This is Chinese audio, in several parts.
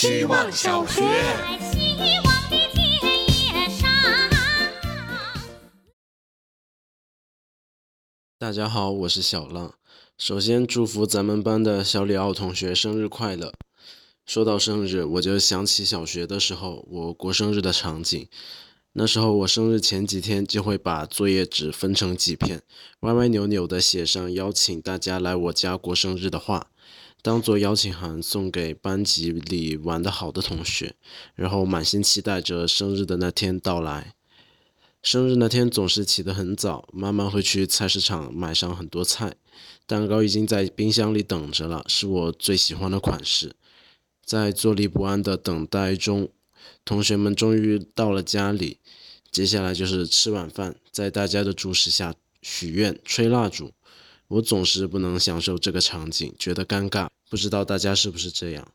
希望小学。希望的田野上。大家好，我是小浪。首先祝福咱们班的小李奥同学生日快乐。说到生日，我就想起小学的时候我过生日的场景。那时候我生日前几天就会把作业纸分成几片，歪歪扭扭的写上邀请大家来我家过生日的话，当做邀请函送给班级里玩得好的同学，然后满心期待着生日的那天到来。生日那天总是起得很早，妈妈会去菜市场买上很多菜，蛋糕已经在冰箱里等着了，是我最喜欢的款式。在坐立不安的等待中，同学们终于到了家里，接下来就是吃晚饭，在大家的注视下许愿、吹蜡烛。我总是不能享受这个场景，觉得尴尬，不知道大家是不是这样。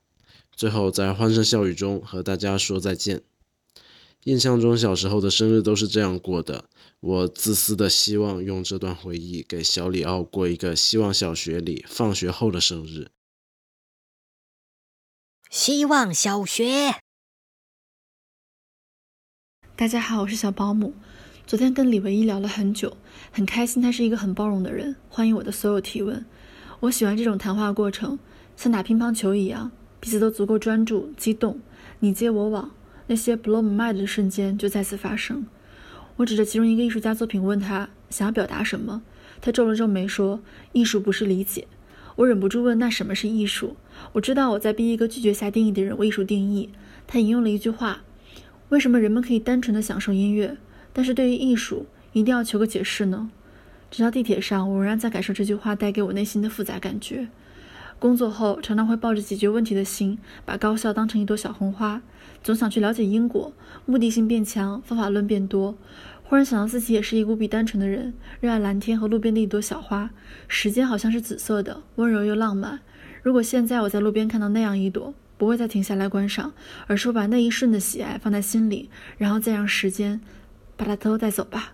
最后在欢声笑语中和大家说再见。印象中小时候的生日都是这样过的，我自私的希望用这段回忆给小里奥过一个希望小学里放学后的生日。希望小学。大家好，我是小保姆。昨天跟李唯一聊了很久，很开心，他是一个很包容的人，欢迎我的所有提问。我喜欢这种谈话过程，像打乒乓球一样，彼此都足够专注、激动，你接我往，那些 blow my mind 的瞬间就再次发生。我指着其中一个艺术家作品问他想要表达什么，他皱了皱眉说：“艺术不是理解。”我忍不住问：“那什么是艺术？”我知道我在逼一个拒绝下定义的人为艺术定义。他引用了一句话。为什么人们可以单纯的享受音乐，但是对于艺术一定要求个解释呢？直到地铁上，我仍然在感受这句话带给我内心的复杂感觉。工作后，常常会抱着解决问题的心，把高校当成一朵小红花，总想去了解因果，目的性变强，方法论变多。忽然想到自己也是一个无比单纯的人，热爱蓝天和路边的一朵小花。时间好像是紫色的，温柔又浪漫。如果现在我在路边看到那样一朵，不会再停下来观赏，而是会把那一瞬的喜爱放在心里，然后再让时间把它都带走吧。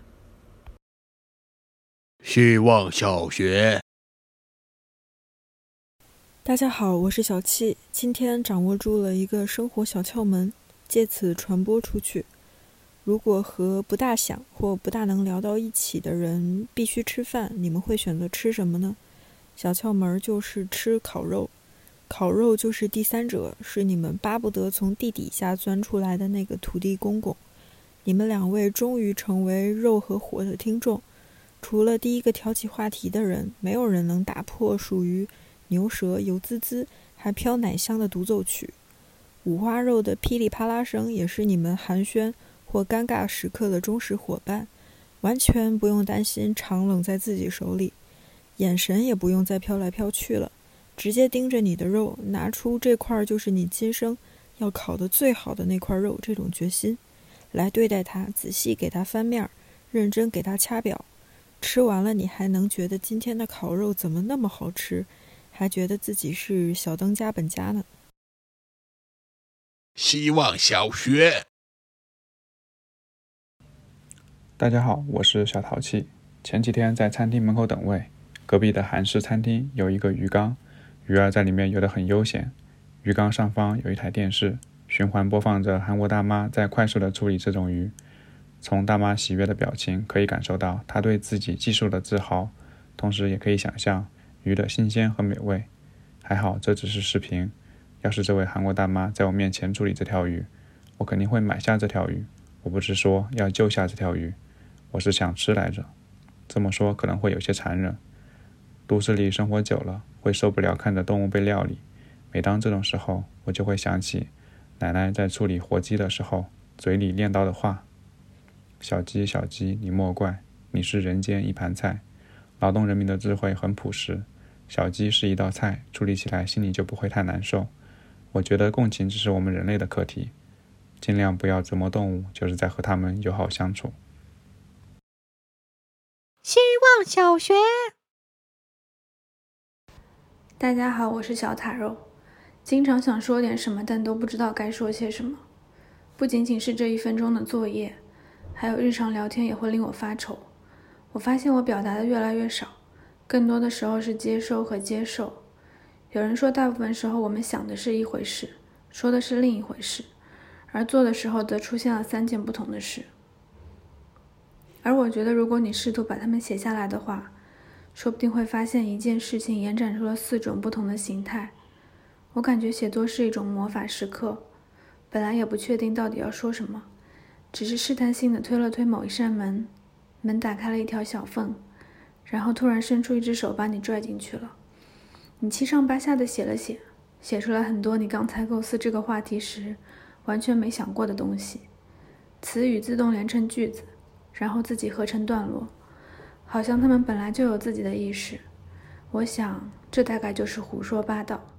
希望小学。大家好，我是小七，今天掌握住了一个生活小窍门，借此传播出去。如果和不大想或不大能聊到一起的人必须吃饭，你们会选择吃什么呢？小窍门就是吃烤肉。烤肉就是第三者，是你们巴不得从地底下钻出来的那个土地公公。你们两位终于成为肉和火的听众。除了第一个挑起话题的人，没有人能打破属于牛舌油滋滋还飘奶香的独奏曲。五花肉的噼里啪啦声也是你们寒暄或尴尬时刻的忠实伙伴，完全不用担心肠冷在自己手里，眼神也不用再飘来飘去了。直接盯着你的肉，拿出这块就是你今生要烤的最好的那块肉，这种决心来对待它，仔细给它翻面，认真给它掐表。吃完了，你还能觉得今天的烤肉怎么那么好吃，还觉得自己是小当家本家呢。希望小学。大家好，我是小淘气。前几天在餐厅门口等位，隔壁的韩式餐厅有一个鱼缸。鱼儿在里面游得很悠闲，鱼缸上方有一台电视，循环播放着韩国大妈在快速地处理这种鱼。从大妈喜悦的表情可以感受到她对自己技术的自豪，同时也可以想象鱼的新鲜和美味。还好这只是视频，要是这位韩国大妈在我面前处理这条鱼，我肯定会买下这条鱼。我不是说要救下这条鱼，我是想吃来着。这么说可能会有些残忍。都市里生活久了，会受不了看着动物被料理。每当这种时候，我就会想起奶奶在处理活鸡的时候嘴里念叨的话：“小鸡，小鸡，你莫怪，你是人间一盘菜。”劳动人民的智慧很朴实，小鸡是一道菜，处理起来心里就不会太难受。我觉得共情只是我们人类的课题，尽量不要折磨动物，就是在和它们友好相处。希望小学。大家好，我是小塔肉。经常想说点什么，但都不知道该说些什么。不仅仅是这一分钟的作业，还有日常聊天也会令我发愁。我发现我表达的越来越少，更多的时候是接收和接受。有人说，大部分时候我们想的是一回事，说的是另一回事，而做的时候则出现了三件不同的事。而我觉得，如果你试图把它们写下来的话，说不定会发现一件事情延展出了四种不同的形态。我感觉写作是一种魔法时刻，本来也不确定到底要说什么，只是试探性的推了推某一扇门，门打开了一条小缝，然后突然伸出一只手把你拽进去了。你七上八下的写了写。写出来很多你刚才构思这个话题时完全没想过的东西，词语自动连成句子，然后自己合成段落，好像他们本来就有自己的意识。我想，这大概就是胡说八道。